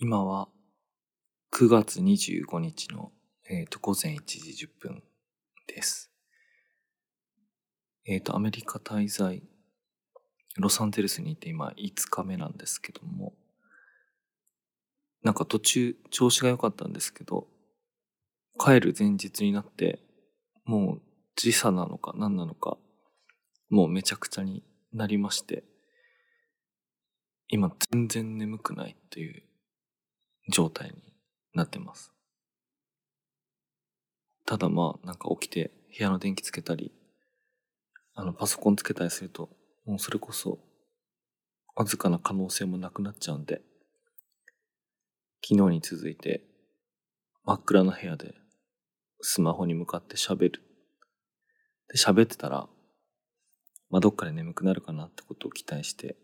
今は9月25日の、えー、と午前1時10分です。えっ、と、アメリカ滞在、ロサンゼルスにいて今5日目なんですけども、なんか途中調子が良かったんですけど、帰る前日になって、もう時差なのか何なのか、もうめちゃくちゃになりまして、今全然眠くないという状態になってます。ただまあなんか起きて部屋の電気つけたり、あのパソコンつけたりすると、もうそれこそわずかな可能性もなくなっちゃうんで、昨日に続いて真っ暗な部屋でスマホに向かって喋る。で、喋ってたら、まあ、どっかで眠くなるかなってことを期待して、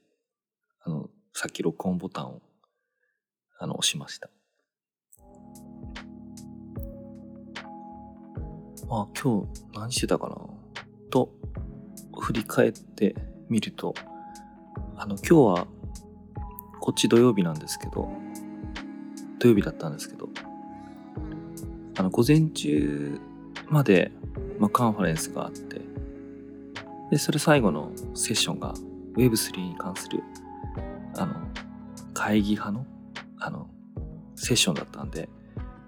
あの、さっき録音ボタンを、あの、しました。まあ、今日何してたかな？と、振り返ってみると、あの、今日は、こっち土曜日なんですけど、土曜日だったんですけど、あの、午前中まで、まあ、カンファレンスがあって、で、それ最後のセッションが Web3 に関する、あの、会議派、の、セッションだったんで、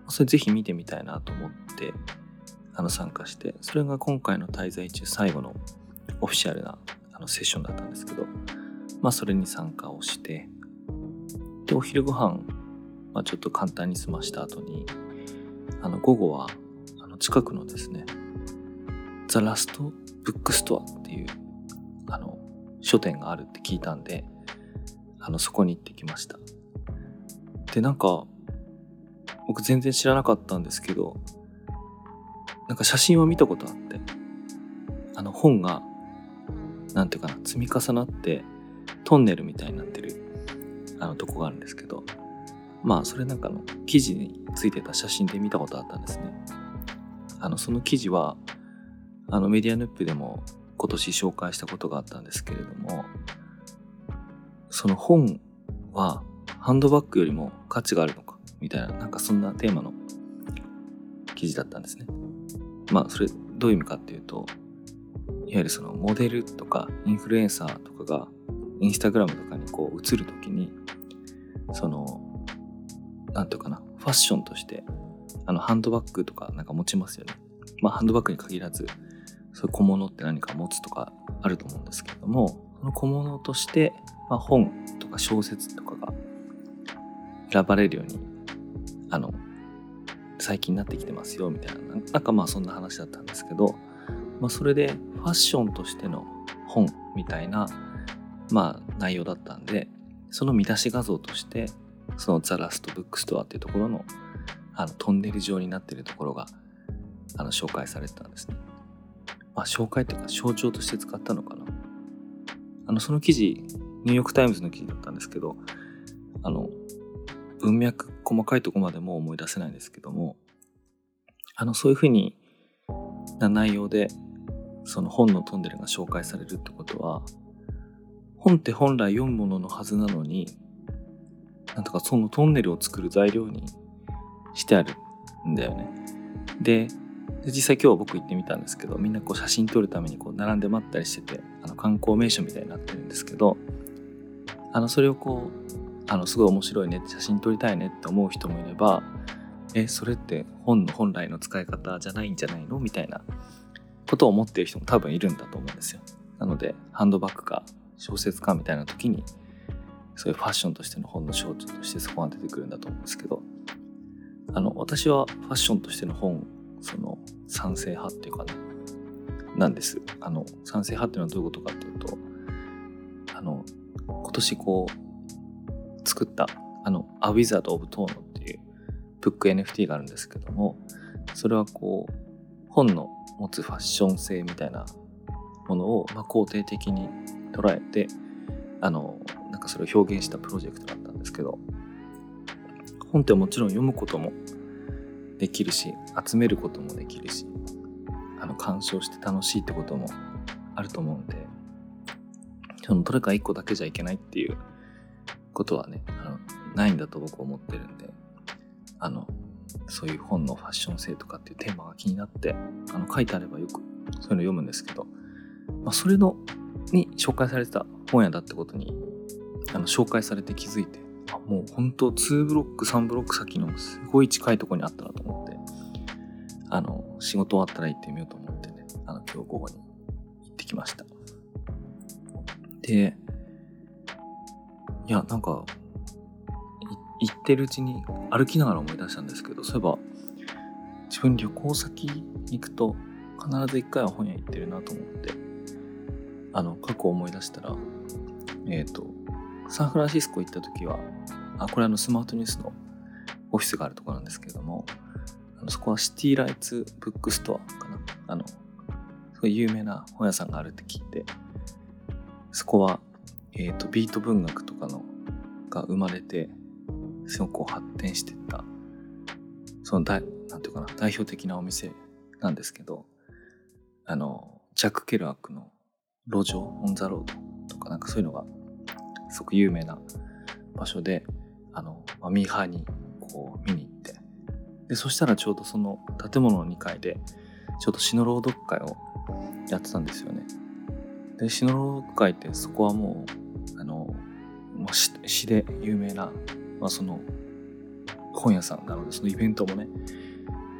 それぜひ見てみたいなと思って、あの、参加して、それが今回の滞在中最後のオフィシャルなあのセッションだったんですけど、まあ、それに参加をして、で、お昼ご飯、まあ、ちょっと簡単に済ました後に、あの、午後は、あの、近くのですね、ザ・ラスト・ブックストアっていう、あの、書店があるって聞いたんで、あの、そこに行ってきました。で、なんか、僕全然知らなかったんですけど、なんか写真は見たことあって、あの、本が、なんていうかな、積み重なって、トンネルみたいになってる、あの、とこがあるんですけど、まあ、それなんかの記事についてた写真で見たことあったんですね。あの、その記事は、あの、メディアヌップでも今年紹介したことがあったんですけれども、その本はハンドバッグよりも価値があるのか、みたいな、なんかそんなテーマの記事だったんですね。まあ、それどういう意味かっていうと、いわゆるそのモデルとかインフルエンサーとかがインスタグラムとかにこう映るときに、その、なんていうかな、ファッションとして、あの、ハンドバッグとかなんか持ちますよね。まあ、ハンドバッグに限らず、そういう小物って何か持つとかあると思うんですけれども、その小物として、まあ、本とか小説とかが選ばれるように、あの、最近になってきてますよ、みたいな。なんかまあそんな話だったんですけど、まあそれでファッションとしての本みたいな、まあ内容だったんで、その見出し画像として、その The Last Bookstore っていうところの、あの、トンネル状になってるところが、あの、紹介されてたんですね。まあ紹介というか象徴として使ったのかな。あの、その記事、ニューヨークタイムズの記事だったんですけど、あの、文脈細かいとこまでも思い出せないんですけども、あの、そういうふうにな内容で、その本のトンネルが紹介されるってことは、本って本来読むもののはずなのに、なんとかそのトンネルを作る材料にしてあるんだよね。で、で実際今日僕行ってみたんですけど、みんなこう写真撮るためにこう並んで待ったりしてて、あの観光名所みたいになってるんですけど、あの、それをこう、あの、すごい面白いね写真撮りたいねって思う人もいれば、え、それって本の本来の使い方じゃないんじゃないの？みたいなことを思ってる人も多分いるんだと思うんですよ。なので、ハンドバッグか小説かみたいな時に、そういうファッションとしての本の象徴としてそこが出てくるんだと思うんですけど、あの、私はファッションとしての本、その、賛成派っていうかね、なんです。あの、賛成派っていうのはどういうことかっていうと、あの、今年こう、作った、あの、A Wizard of Tono っていうブック NFT があるんですけども、それはこう、本の持つファッション性みたいなものを、まあ、肯定的に捉えて、あの、なんかそれを表現したプロジェクトだったんですけど、本ってもちろん読むこともできるし、集めることもできるし、あの、鑑賞して楽しいってこともあると思うんで、そのどれか一個だけじゃいけないっていうことはね、あのないんだと僕思ってるんで、あの、そういう本のファッション性とかっていうテーマが気になって、あの書いてあればよくそういうの読むんですけど、まあ、それの、に紹介されてた本屋だってことに、あの、紹介されて気づいて、あもう本当2ブロック、3ブロック先のすごい近いとこにあったなと思って、あの、仕事終わったら行ってみようと思ってね、あの、今日午後に行ってきました。で、いや、なんか、行ってるうちに歩きながら思い出したんですけど、そういえば、自分旅行先に行くと必ず一回は本屋行ってるなと思って、あの、過去思い出したら、えっ、ー、と、サンフランシスコ行った時は、あ、これあのスマートニュースのオフィスがあるところなんですけれども、あのそこは City Lights Bookstore かな。あの、すごい有名な本屋さんがあるって聞いて、そこは、え、ー、と、ビート文学とかのが生まれて、すごく発展していった、その大、なんていうかな、代表的なお店なんですけど、あの、ジャック・ケルアックの路上、 On the Road とかなんかそういうのが、すごく有名な場所で、あの、まあ、ミーハーにこう見に行って、で、そしたらちょうどその建物の2階で、ちょうど詩の朗読会をやってたんですよね。で、詩の朗読会ってそこはもう、まあ、詩で有名なまあ、その本屋さんなのでそのイベントもね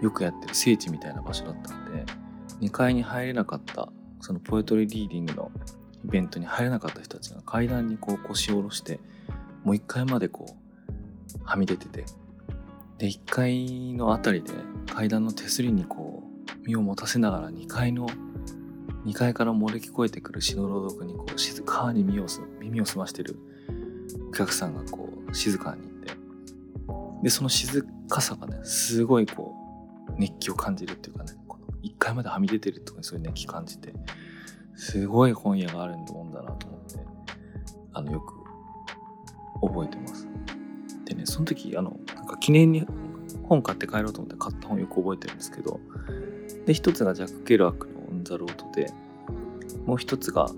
よくやってる聖地みたいな場所だったんで2階に入れなかったそのポエトリーリーディングのイベントに入れなかった人たちが階段にこう腰を下ろしてもう1階までこうはみ出ててで1階の辺りで階段の手すりにこう身を持たせながら2階の2階から漏れ聞こえてくる詩の朗読にこう静かに耳を耳を澄ましてるお客さんがこう静かにいて。でその静かさがねすごいこう熱気を感じるっていうかねこの1階まではみ出てるとこにそういう熱気感じてすごい本屋があるもんだなと思ってあのよく覚えてます。でねその時あのなんか記念に本買って帰ろうと思って買った本よく覚えてるんですけどで一つがジャック・ケルアックの「オン・ザ・ロードで」もう一つが、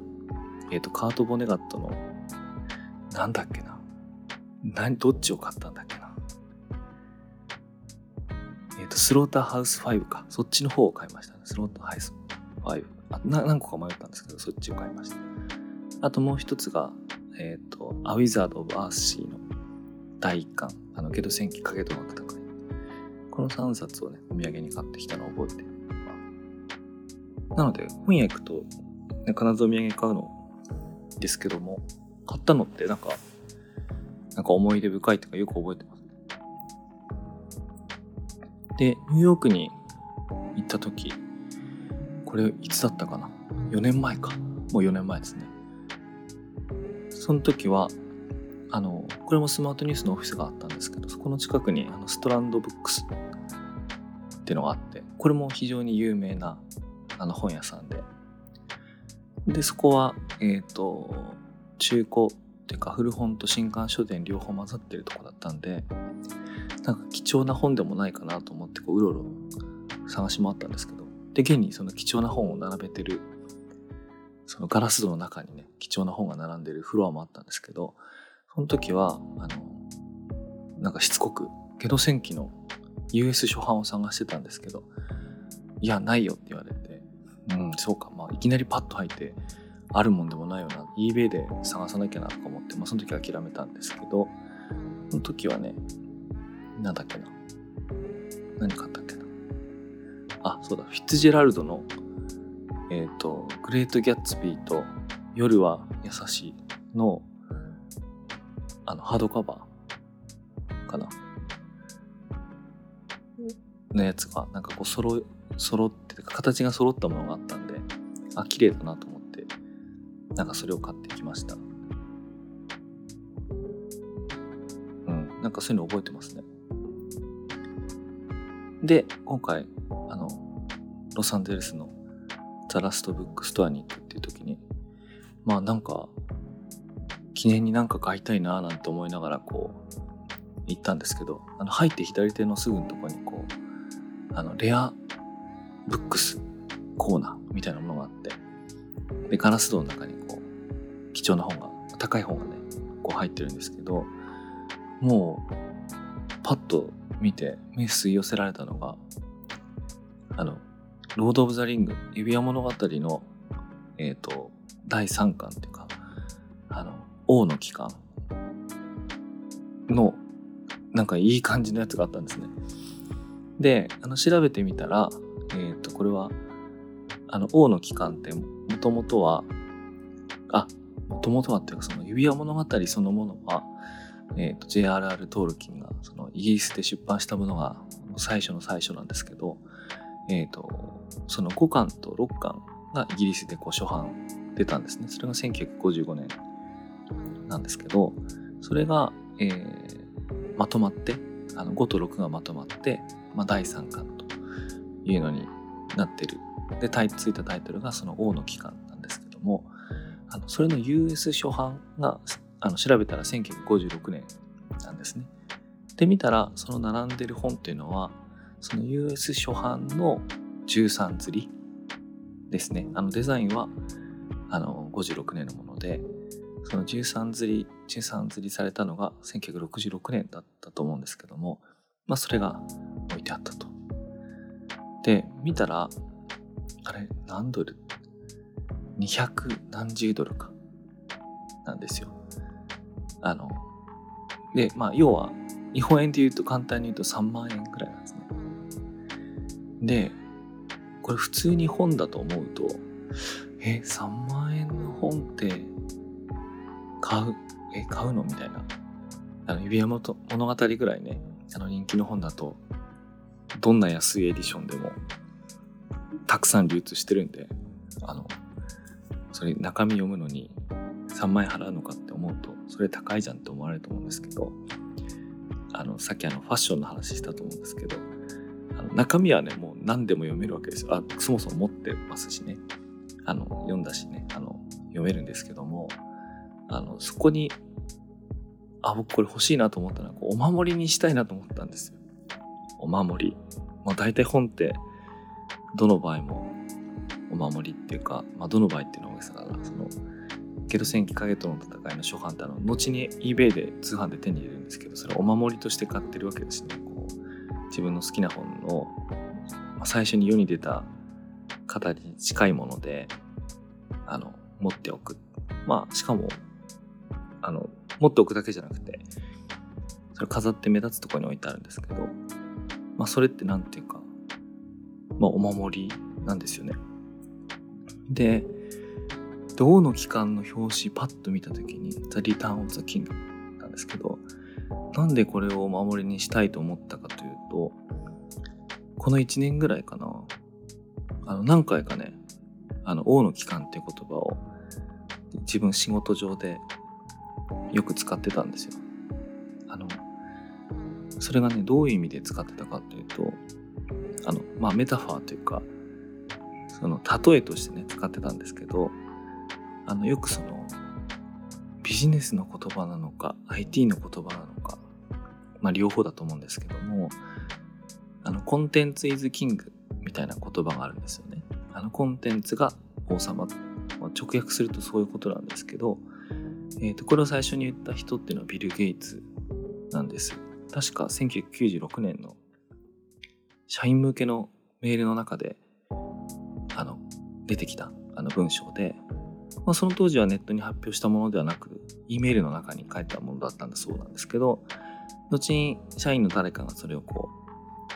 えっ、ー、とカート・ボネガットのなんだっけな何、どっちを買ったんだっけな。えっ、ー、と、スローターハウス5か。そっちの方を買いましたね。スローターハウス5。あな何個か迷ったんですけど、そっちを買いました。あともう一つが、えっ、ー、と、アウィザード・オブ・アーシーの第一巻。あの、ゲド戦記影との戦い。この3冊をね、お土産に買ってきたのを覚えてる。なので、本屋行くと、ね、必ずお土産買うのですけども、買ったのってなんか、なんか思い出深いとかよく覚えてます。で、ニューヨークに行った時、これいつだったかな ?4 年前か。もう4年前ですね。その時は、あの、これもスマートニュースのオフィスがあったんですけど、そこの近くにあのストランドブックスっていうのがあって、これも非常に有名なあの本屋さんで、で、そこは、えっ、ー、と、中古っていうか古本と新刊書店両方混ざってるとこだったんでなんか貴重な本でもないかなと思ってこううろうろ探し回ったんですけどで現にその貴重な本を並べてるそのガラス戸の中にね貴重な本が並んでるフロアもあったんですけどその時はあのなんかしつこくゲド戦記の US 初版を探してたんですけどいやないよって言われてうんそうかまあいきなりパッと入ってあるもんでもないよな。eBay で探さなきゃなとか思って、まあ、その時は諦めたんですけどその時はねなんだっけな。何買ったっけな。あそうだ。フィッツジェラルドのえっ、ー、とグレート・ギャッツビーと夜は優しいのあのハードカバーかな。のやつがなんかこう揃揃って形が揃ったものがあったんであ綺麗だなと思って。なんかそれを買ってきました。うん、なんかそういうの覚えてますね。で、今回、あの、ロサンゼルスのザ・ラストブックストアに行くっていう時に、まあなんか、記念になんか買いたいなーなんて思いながらこう、行ったんですけど、あの、入って左手のすぐのとこにこう、あの、レアブックスコーナーみたいなものがあって、で、ガラス戸の中にこう、貴重な本が、高い本がね、こう入ってるんですけど、もうパッと見て目吸い寄せられたのがあの「ロード・オブ・ザ・リング」指輪物語のえっ、ー、と第3巻っていうかあの王の期間のなんかいい感じのやつがあったんですね。であの調べてみたら、えっ、ー、とこれはあの王の期間ってもともとはあもともとはっていうかその指輪物語そのものは、えーと、J.R.R. トールキンがそのイギリスで出版したものが最初の最初なんですけど、えっ、ー、とその5巻と6巻がイギリスでこう初版出たんですねそれが1955年なんですけどそれが、えー、まとまってあの5と6がまとまって、まあ、第3巻というのになってるでついたタイトルがその王の期間なんですけどもあのそれの US 初版があの調べたら1956年なんですね。で見たらその並んでる本っていうのはその US 初版の13釣りですね。あのデザインはあの56年のものでその13釣り13釣りされたのが1966年だったと思うんですけどもまあそれが置いてあったと。で見たらあれ何ドル？200何十ドルか。なんですよ。あのでまあ要は日本円で言うと簡単に言うと3万円ぐらいなんですね。でこれ普通に本だと思うとえ3万円の本って買う？え買うの？みたいな。あの指輪物語ぐらいねあの人気の本だとどんな安いエディションでもたくさん流通してるんであのそれ中身読むのに3万円払うのかって思うとそれ高いじゃんって思われると思うんですけどあのさっきあのファッションの話したと思うんですけどあの中身はねもう何でも読めるわけですよ。あそもそも持ってますしね。あの読んだしね。あの読めるんですけどもあのそこにあ僕これ欲しいなと思ったのはこうお守りにしたいなと思ったんですよ。お守り。もう大体本ってどの場合もお守りっていうか、まあ、どの場合っていうのは大げさだな。そのゲド戦記影との戦いの初版ってあの後に eBay で通販で手に入れるんですけどそれお守りとして買ってるわけですね。こう自分の好きな本の、まあ、最初に世に出た方に近いものであの持っておく。まあしかもあの持っておくだけじゃなくてそれ飾って目立つところに置いてあるんですけどまあそれって何ていうかまあお守りなんですよねで銅の機関の表紙パッと見た時に「ザ・リターン・オブ・ザ・キング」なんですけどなんでこれをお守りにしたいと思ったかというとこの1年ぐらいかなあの何回かねあの王の機関っていう言葉を自分仕事上でよく使ってたんですよ。あのそれがねどういう意味で使ってたかというとあのまあメタファーというかその例えとしてね使ってたんですけどあのよくそのビジネスの言葉なのか IT の言葉なのかまあ両方だと思うんですけどもあのコンテンツイズキングみたいな言葉があるんですよね。あのコンテンツが王様、まあ、直訳するとそういうことなんですけど、えー、とこれを最初に言った人っていうのはビル・ゲイツなんです。確か1996年の社員向けのメールの中であの出てきたあの文章でまあ、その当時はネットに発表したものではなく、E メールの中に書いたものだったんだそうなんですけど、後に社員の誰かがそれをこ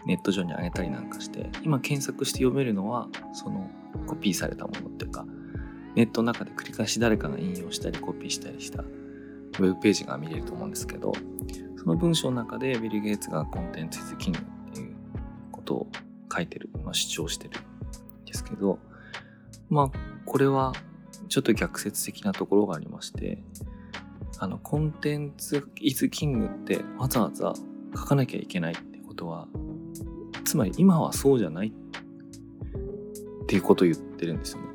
う、ネット上に上げたりなんかして、今検索して読めるのは、そのコピーされたものっていうか、ネットの中で繰り返し誰かが引用したりコピーしたりしたウェブページが見れると思うんですけど、その文章の中でビル・ゲイツがコンテンツ・イズ・キングことを書いてる、まあ、主張してるんですけど、まあ、これはちょっと逆説的なところがありまして、あの、コンテンツイズキングってわざわざ書かなきゃいけないってことは、つまり今はそうじゃないっていうことを言ってるんですよね。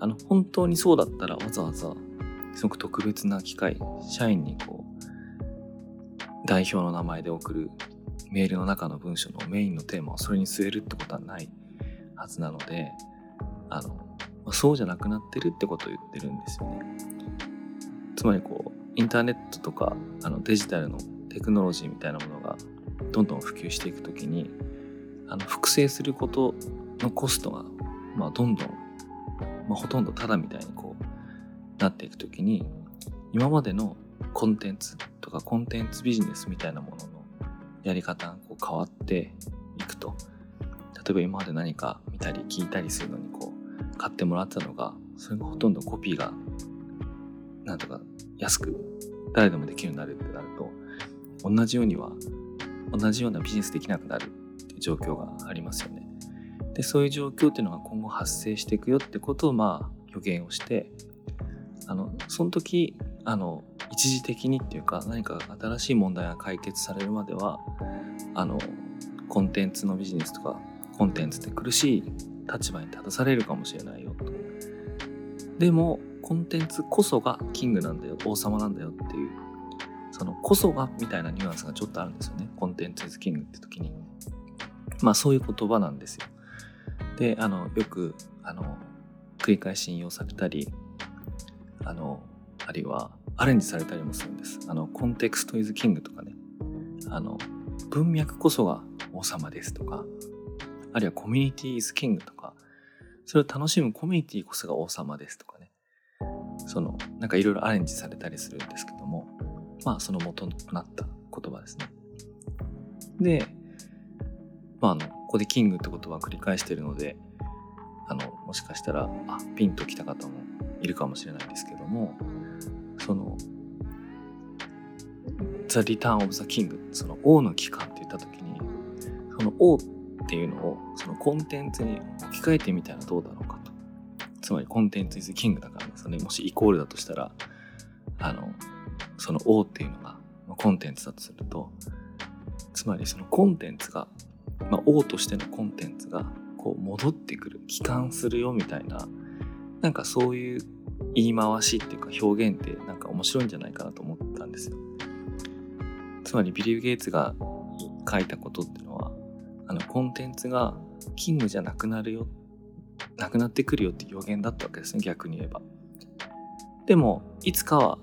あの、本当にそうだったらわざわざ、すごく特別な機会、社員にこう、代表の名前で送るメールの中の文章のメインのテーマをそれに据えるってことはないはずなので、あの、ま、そうじゃなくなってるってことを言ってるんですよね。つまりこうインターネットとかあのデジタルのテクノロジーみたいなものがどんどん普及していくときにあの複製することのコストが、まあ、どんどん、まあ、ほとんどタダみたいにこうなっていくときに今までのコンテンツとかコンテンツビジネスみたいなもののやり方がこう変わっていくと例えば今まで何か見たり聞いたりするのにこう買ってもらったのがそれがほとんどコピーがなんとか安く誰でもできるようになるってなると同じようには同じようなビジネスできなくなるっていう状況がありますよね。でそういう状況っていうのが今後発生していくよってことをまあ予言をしてあのその時あの一時的にっていうか何か新しい問題が解決されるまではあのコンテンツのビジネスとかコンテンツって苦しい立場に立たされるかもしれないよ。と。でもコンテンツこそがキングなんだよ王様なんだよっていうそのこそがみたいなニュアンスがちょっとあるんですよね。コンテンツイズキングって時に。まあそういう言葉なんですよ。であのよくあの繰り返し引用されたりあのあるいはアレンジされたりもするんです。あのコンテクストイズキングとかね。あの文脈こそが王様ですとかあるいはコミュニティイズキングとかそれを楽しむコミュニティこそが王様ですとかね。そのなんかいろいろアレンジされたりするんですけどもまあその元となった言葉ですね。でまああのここでキングって言葉を繰り返してるのであのもしかしたらあピンときた方もいるかもしれないんですけどもその The Return of the King その王の期間って言った時にその王っていうのをそのコンテンツに置き換えてみたらどうだろうかと。つまりコンテンツ is king だからね。それもしイコールだとしたらあのその王っていうのがコンテンツだとするとつまりそのコンテンツが、まあ、王としてのコンテンツがこう戻ってくる帰還するよみたいななんかそういう言い回しっていうか表現ってなんか面白いんじゃないかなと思ったんですよ。つまりビル・ゲイツが書いたことっていうのはあのコンテンツがキングじゃなくなるよなくなってくるよって予言だったわけですね逆に言えば。でもいつかは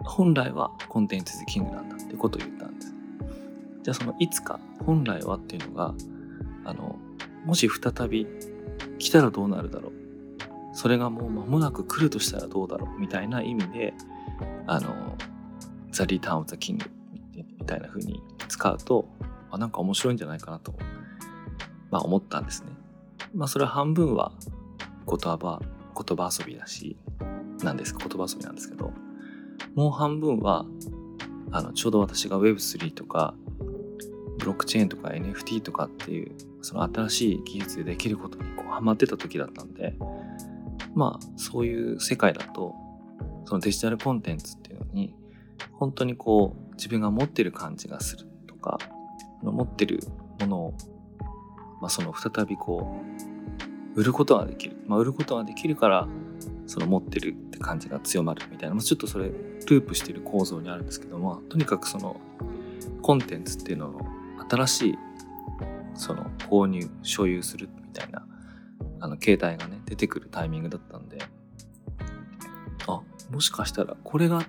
本来はコンテンツでキングなんだってことを言ったんです。じゃあそのいつか本来はっていうのがあのもし再び来たらどうなるだろうそれがもう間もなく来るとしたらどうだろうみたいな意味であの The Return of the King みたいな風に使うとあなんか面白いんじゃないかなと、まあ、思ったんですね。まあそれは半分は言葉言葉遊びだしなんです言葉遊びなんですけどもう半分はあのちょうど私が Web3 とかブロックチェーンとか NFT とかっていうその新しい技術でできることにこうハマってた時だったんでまあそういう世界だとそのデジタルコンテンツっていうのに本当にこう自分が持ってる感じがするとか持ってるものを、まあ、その再びこう売ることができる、まあ、売ることができるからその持ってるって感じが強まるみたいな、まあ、ちょっとそれループしてる構造にあるんですけどもとにかくそのコンテンツっていうのの新しいその購入所有するみたいなあの携帯がね出てくるタイミングだったんで。あもしかしたらこれが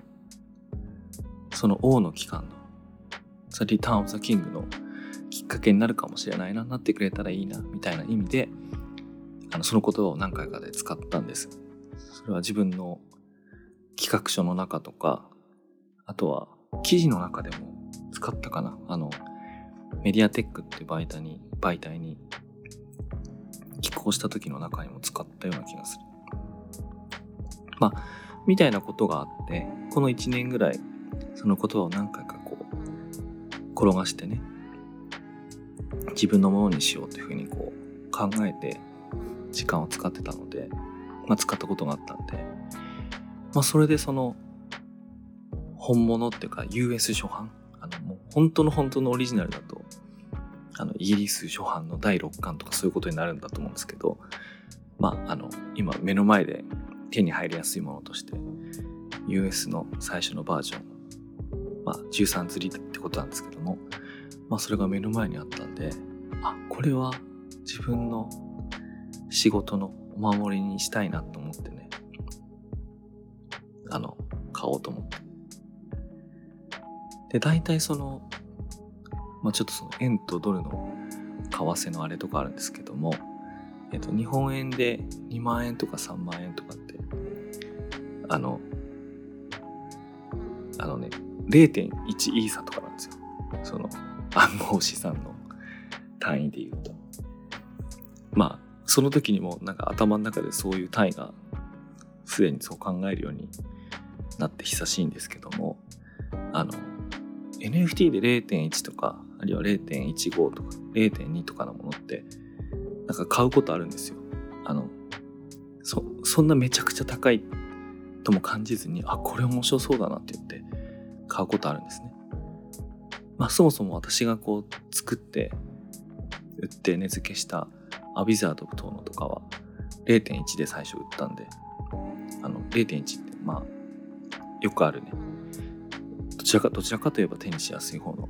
その王の期間の The Return of the King のきっかけになるかもしれないななってくれたらいいなみたいな意味であのその言葉を何回かで使ったんです。それは自分の企画書の中とかあとは記事の中でも使ったかな。あのメディアテックっていう媒体に媒体に寄稿した時の中にも使ったような気がする。まあみたいなことがあってこの1年ぐらいその言葉を何回かこう転がしてね自分のものにしようというふうにこう考えて時間を使ってたので、まあ、使ったことがあったんで、まあ、それでその本物っていうか US 初版あのもう本当の本当のオリジナルだとあのイギリス初版の第6巻とかそういうことになるんだと思うんですけどまああの今目の前で手に入りやすいものとして US の最初のバージョンまあ13釣りってことなんですけどもまあそれが目の前にあったんであこれは自分の仕事のお守りにしたいなと思ってねあの買おうと思って。で、大体その、まあ、ちょっとその円とドルの為替のあれとかあるんですけども、えっと、日本円で2万円とか3万円とかって、あの、あのね、0.1イーサとかなんですよ。その暗号資産の単位で言うと。まあ、その時にもなんか頭の中でそういう単位がすでにそう考えるようになって久しいんですけども、あの、NFT で0.1とか、あるいは0.15とか0.2とかのものって、なんか買うことあるんですよ。あの、そ、そんなめちゃくちゃ高いとも感じずに、あ、これ面白そうだなって言って買うことあるんですね。まあそもそも私がこう作って売って値付けしたアビザード等のとかは0.1で最初売ったんで、あの0.1ってまあよくあるね。どちらか、どちらかといえば手にしやすい方の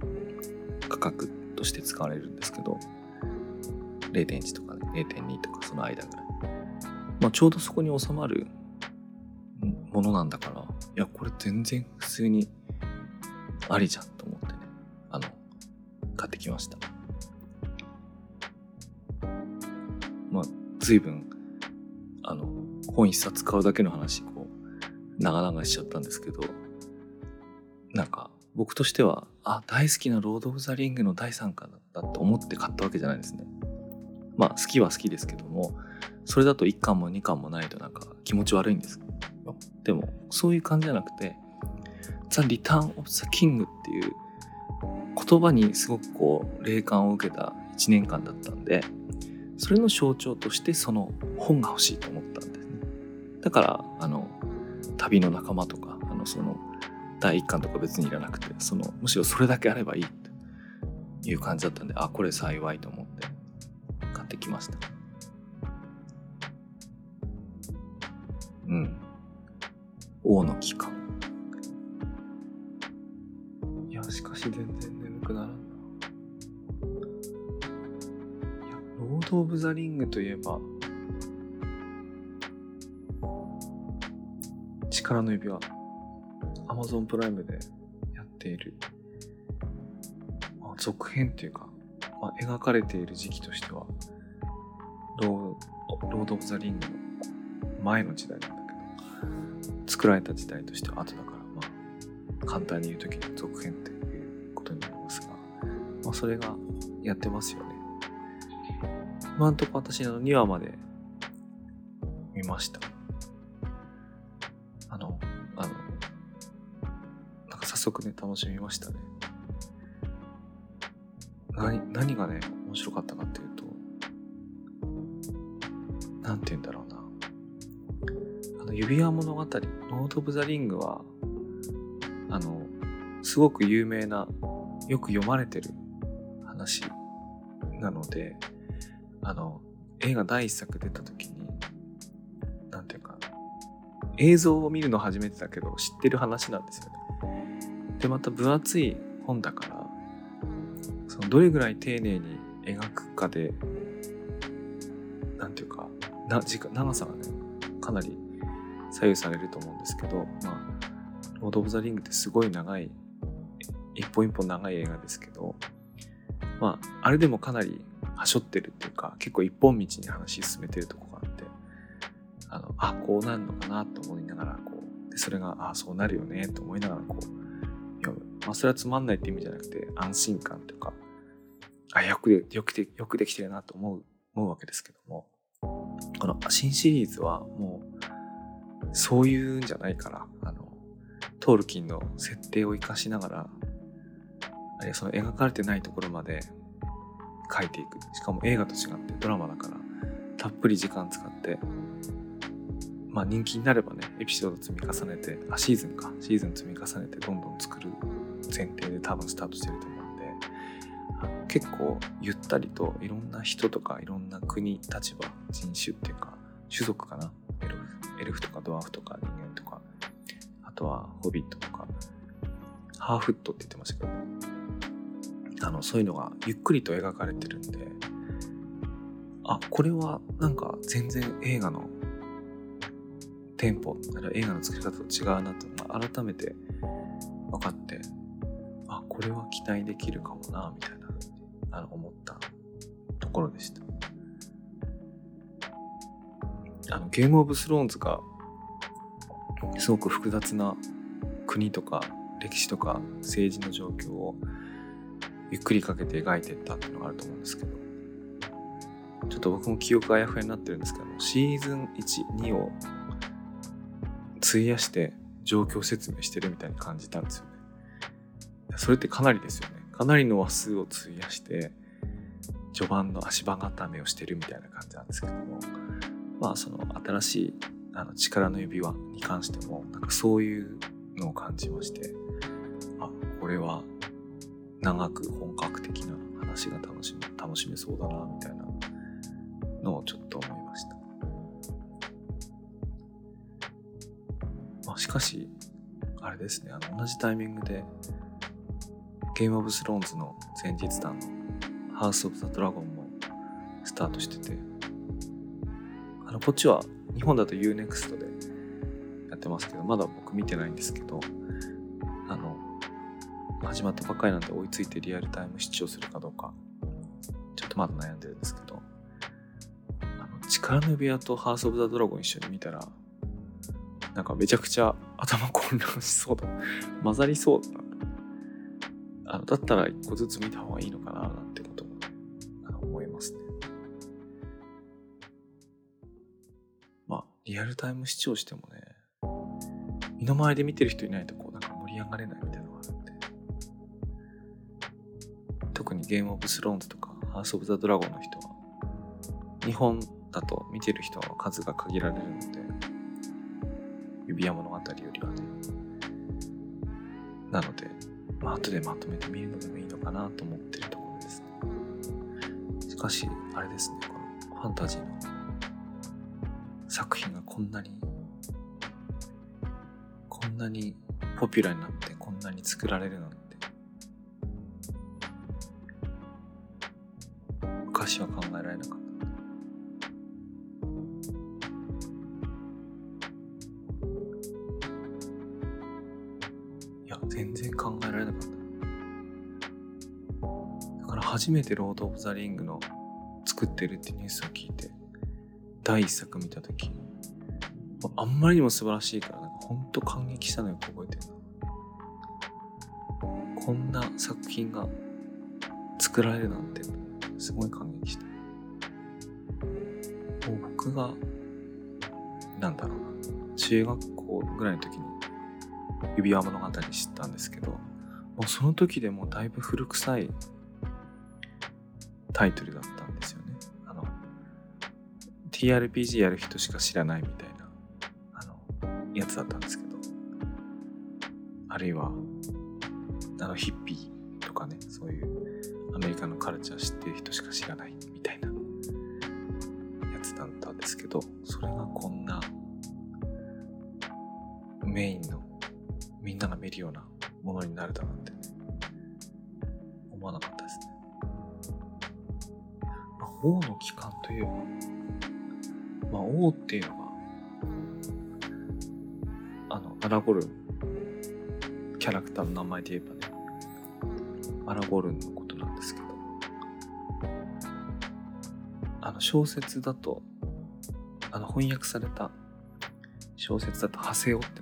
価格として使われるんですけど、0.1とかね、0.2とかその間ぐらい。まあちょうどそこに収まるものなんだから、いや、これ全然普通にありじゃんと思ってね、あの、買ってきました。まあ、随分、あの、本一冊買うだけの話、こう、長々しちゃったんですけど、僕としては、あ、大好きなロード・オブ・ザ・リングの第3巻だと思って買ったわけじゃないですね。まあ、好きは好きですけども、それだと1巻も2巻もないとなんか気持ち悪いんです。でも、そういう感じじゃなくて、ザ・リターン・オブ・ザ・キングっていう言葉にすごくこう、霊感を受けた1年間だったんで、それの象徴としてその本が欲しいと思ったんですね。だから、あの、旅の仲間とか、あの、その、第1巻とか別にいらなくて、その、むしろそれだけあればいいっていう感じだったんで、あ、これ幸いと思って買ってきました。うん。王の期間。いや、しかし全然眠くならんないやロード・オブ・ザ・リングといえば、力の指輪、アマゾンプライムでやっている、まあ、続編っていうか、まあ、描かれている時期としては、ローロード・オブ・ザ・リングの前の時代なんだけど、作られた時代としては後だから、まあ、簡単に言うときに続編っていうことになりますが、まあ、それがやってますよね。今んとこ私の2話まで見ました。速ね、楽しみましたね。何、何がね、面白かったかっていうと、なんて言うんだろうな。あの、指輪物語、ロード・オブ・ザ・リングは、あの、すごく有名な、よく読まれてる話なので、あの、映画第一作出た時に、なんていうか、映像を見るの初めてだけど知ってる話なんですよね。で、また分厚い本だから、そのどれぐらい丁寧に描くかで、なんていうか、な時間長さがね、かなり左右されると思うんですけど、まあ、ロード・オブ・ザ・リングってすごい長い、一本一本長い映画ですけど、まあ、あれでもかなりはしょってるっていうか、結構一本道に話進めてるとこがあって、あの、あ、こうなるのかなと思いながら、こう、で、それが、あ、そうなるよね、と思いながら、こう。まあ、それはつまんないって意味じゃなくて、安心感とか、あ、よくで、よくで、よくできてるなと思う、思うわけですけども、この新シリーズはもう、そういうんじゃないから、あの、トールキンの設定を活かしながら、あるいはその描かれてないところまで書いていく。しかも映画と違ってドラマだからたっぷり時間使ってまあ人気になればねエピソード積み重ねてあシーズンか。シーズン積み重ねてどんどん作る前提で多分スタートしてると思うんで結構ゆったりといろんな人とかいろんな国立場人種っていうか種族かな？エルフエルフとかドワーフとか人間とかあとはホビットとかハーフットって言ってましたけどあのそういうのがゆっくりと描かれてるんであこれはなんか全然映画のテンポ映画の作り方と違うなと、まあ、改めて分かってこれは期待できるかもなみたいなあの思ったところでした。あのゲームオブスローンズがすごく複雑な国とか歴史とか政治の状況をゆっくりかけて描いてったっていうのがあると思うんですけどちょっと僕も記憶あやふやになってるんですけどシーズン12を費やして状況説明してるみたいに感じたんですよ。それってかなりですよね。かなりの話数を費やして序盤の足場固めをしてるみたいな感じなんですけども。まあその新しいあの力の指輪に関してもなんかそういうのを感じまして。あこれは長く本格的な話が楽しめ楽しめそうだなみたいなのをちょっと思いました、まあ、しかしあれですね。あの同じタイミングでゲームオブスローンズの前日談のハウス・オブ・ザ・ドラゴンもスタートしててあのこっちは日本だと UNEXT でやってますけどまだ僕見てないんですけどあの始まったばっかりなんで追いついてリアルタイム視聴するかどうかちょっとまだ悩んでるんですけどあの力の指輪とハウス・オブ・ザ・ドラゴン一緒に見たらなんかめちゃくちゃ頭混乱しそうだ混ざりそうだな。あのだったら一個ずつ見た方がいいのかななんてことも思いますね。まあ、リアルタイム視聴してもね、身の回りで見てる人いないとこうなんか盛り上がれないみたいなのがあるんで。特にゲームオブスローンズとかハウスオブザドラゴンの人は、日本だと見てる人の数が限られるので、指輪物語よりはね。なので、まあ、後でまとめてみるのでもいいのかなと思ってるところですね。しかし、あれですね、このファンタジーの作品がこんなに、こんなにポピュラーになって、こんなに作られるなんて、昔は考えられなかった。全然考えられなかった。だから初めてロード・オブ・ザ・リングの作ってるってニュースを聞いて第一作見た時あんまりにも素晴らしいからなんかほんと感激したのよく覚えてるなこんな作品が作られるなんてすごい感激した。僕がなんだろうな中学校ぐらいの時に指輪物語知ったんですけどもうその時でもだいぶ古臭いタイトルだったんですよね。あの TRPG やる人しか知らないみたいなあのやつだったんですけどあるいはあのヒッピーとかねそういうアメリカのカルチャー知ってる人しか知らないみたいなやつだったんですけどそれがこんなメインのみんなが見るようなものになるだなんて、ね、思わなかったですね。まあ、王の帰還といえば、まあ、王っていうのが、あの、アラゴルン、キャラクターの名前で言えばね、アラゴルンのことなんですけど、あの、小説だと、あの、翻訳された小説だと、ハセオって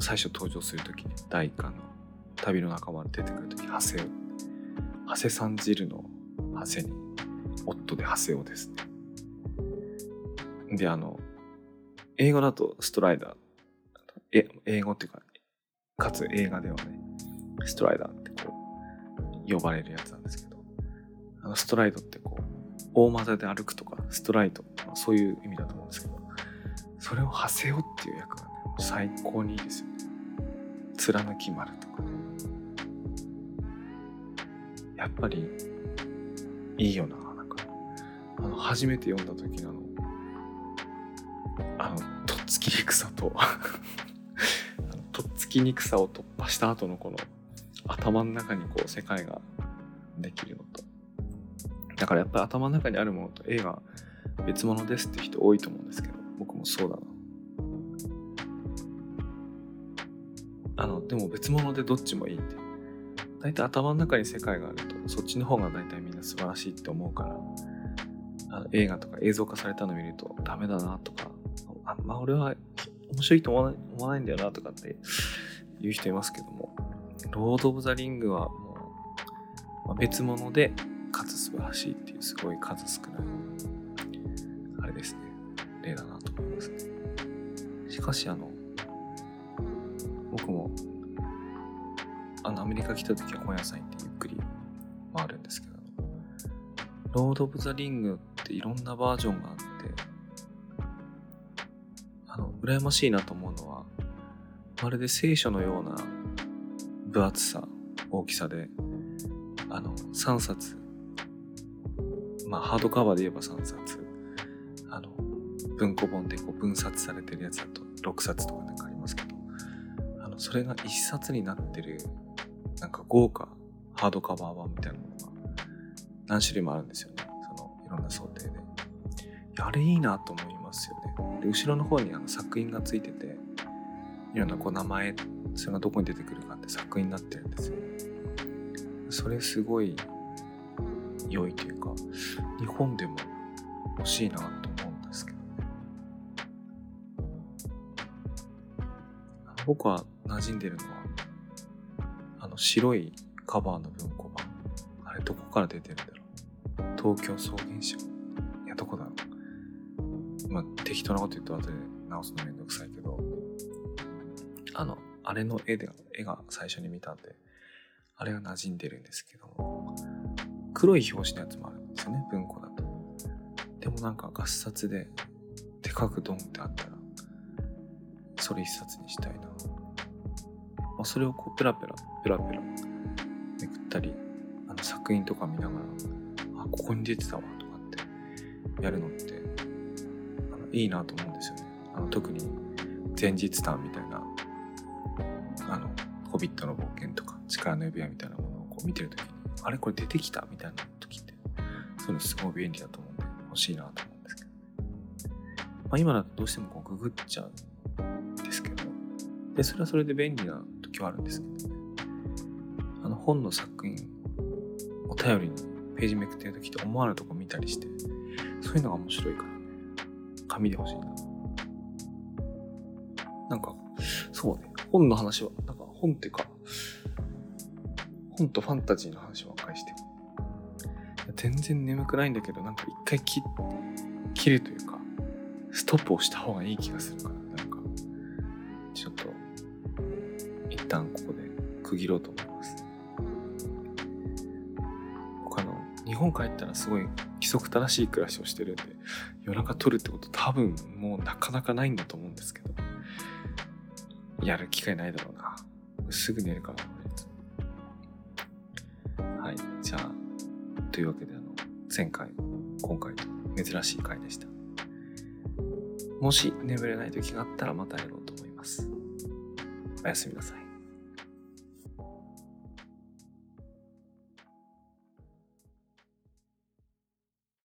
最初登場するときに、第一巻の旅の仲間出てくるとき、ハセオ。ハセさん汁のハセに、夫でハセオですね。で、あの、英語だとストライダー。え、英語っていうか、かつ映画ではね、ストライダーってこう、呼ばれるやつなんですけど、あの、ストライドってこう、大股で歩くとか、ストライドとか、そういう意味だと思うんですけど、それをハセオっていう役がね、最高にいいですよね。貫き丸とかね。やっぱり、いいよな、なんか。あの、初めて読んだ時のあの、あの、とっつきにくさととっつきにくさを突破した後のこの、頭の中にこう世界ができるのと。だからやっぱり頭の中にあるものと映画別物ですって人多いと思うんですけど、そうだな。あの、でも別物でどっちもいいって。大体頭の中に世界があると、そっちの方が大体みんな素晴らしいって思うから、あの映画とか映像化されたの見るとダメだなとか、あま俺は面白いと思わない思わないんだよなとかって言う人いますけども、ロード・オブ・ザ・リングはもう、まあ、別物で、かつ素晴らしいっていうすごい数少ない、あれですね、例だな。しかしあの、僕も、あの、アメリカ来た時は本屋さん行ってゆっくり回るんですけど、ロード・オブ・ザ・リングっていろんなバージョンがあって、あの、羨ましいなと思うのは、まるで聖書のような分厚さ、大きさで、あの、3冊、まあ、ハードカバーで言えば3冊、あの、文庫本でこう分冊されてるやつだと6冊とかなんかありますけど、あの、それが1冊になってる、なんか豪華ハードカバー版みたいなものが何種類もあるんですよね。その、いろんな想定で。あれいいなと思いますよね。で、後ろの方にあの作品がついてて、いろんなこう名前、それがどこに出てくるかって作品になってるんですよ。それすごい良いというか、日本でも欲しいなと僕は馴染んでるのは、あの白いカバーの文庫版。あれどこから出てるんだろう。東京草原社。いや、どこだろう。まあ、適当なこと言うと後で直すのめんどくさいけど、あの、あれの絵で、絵が最初に見たんで、あれが馴染んでるんですけども、黒い表紙のやつもあるんですよね、文庫だと。でもなんか合冊で、でかくドンってあったら、それ一冊にしたいな。まあ、それをこう、ペラペラ、ペラペラ、めくったり、あの作品とか見ながら、あ、ここに出てたわ、とかって、やるのって、あのいいなと思うんですよね。あの特に前日談みたいなあの、ホビットの冒険とか、力の指輪みたいなものをこう見てるときに、あれこれ出てきたみたいな時って、そういうのすごい便利だと思うんで、欲しいなと思うんですけど。まあ今だとどうしてもこうググっちゃう、で、それはそれで便利な時はあるんですけどね。あの本の作品を頼りにページめくってる時って思わぬとこ見たりして、そういうのが面白いからね。紙で欲しいな。なんか、そうね。本の話は、なんか本っていうか、本とファンタジーの話ばっかりして全然眠くないんだけど、なんか一回切切るというか、ストップをした方がいい気がするから、旦ここで区切ろうと思います。僕あの、日本帰ったらすごい規則正しい暮らしをしてるんで、夜中撮るってこと多分もうなかなかないんだと思うんですけど、やる機会ないだろうな。すぐ寝るから、はい。じゃあ、というわけで、あの、前回、今回と珍しい回でした。もし眠れない時があったらまたやろうと思います。おやすみなさい。